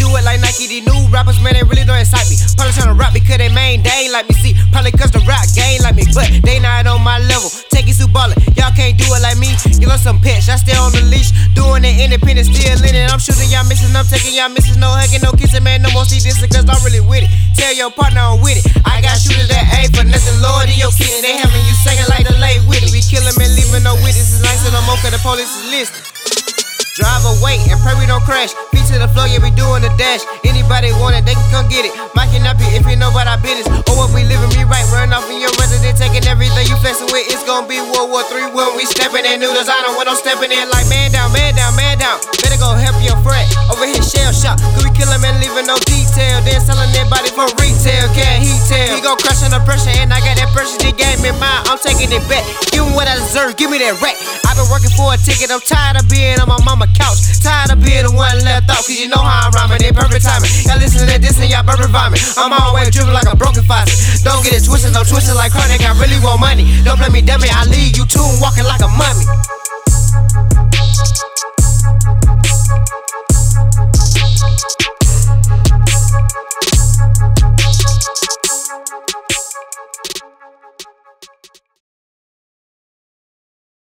do it like Nike. These new rappers, man, they really don't excite me. Probably tryna rap because they main, they ain't like me. See, probably cause the rap game like me, but they not on my level. Take it to ballin', y'all can't do it like me. You love some pitch, I stay on the leash. Doing it independent, still in it. I'm shooting y'all missing, I'm taking y'all misses. No hugging, no kissing, man, no more see this cause I'm really with it. Tell your partner I'm with it. I got shooters that ain't for nothing, Lord in your kidney. They having you singing like the late with it. We kill 'em and leaving no witnesses. Nice no more cause the police is listening. Drive away and pray we don't crash. Feet to the floor, yeah, we doing the dash. Anybody want it, they can come get it. Can up you if you know about our business. Or what we living me right, run off in your resident, taking everything you flexing with. It's gonna be World War Three when we stepping in New know when I'm stepping in like man down, man down, man down. Better go help your friend over here shell shop. Cause we kill him and leaving no detail. Then selling their body for retail, can't he tell? We go crush under pressure and I got that pressure, the game in mind. I'm taking it back. Give me that rack. I've been working for a ticket, I'm tired of being on my mama couch. Tired of being the one left off, cause you know how I'm rhyming, they perfect timing. Y'all listen to this and y'all burping vomit. I'm always dripping like a broken faucet. Don't get it twisted, no twisted like chronic. I really want money. Don't play me dummy, I leave you tune walking like.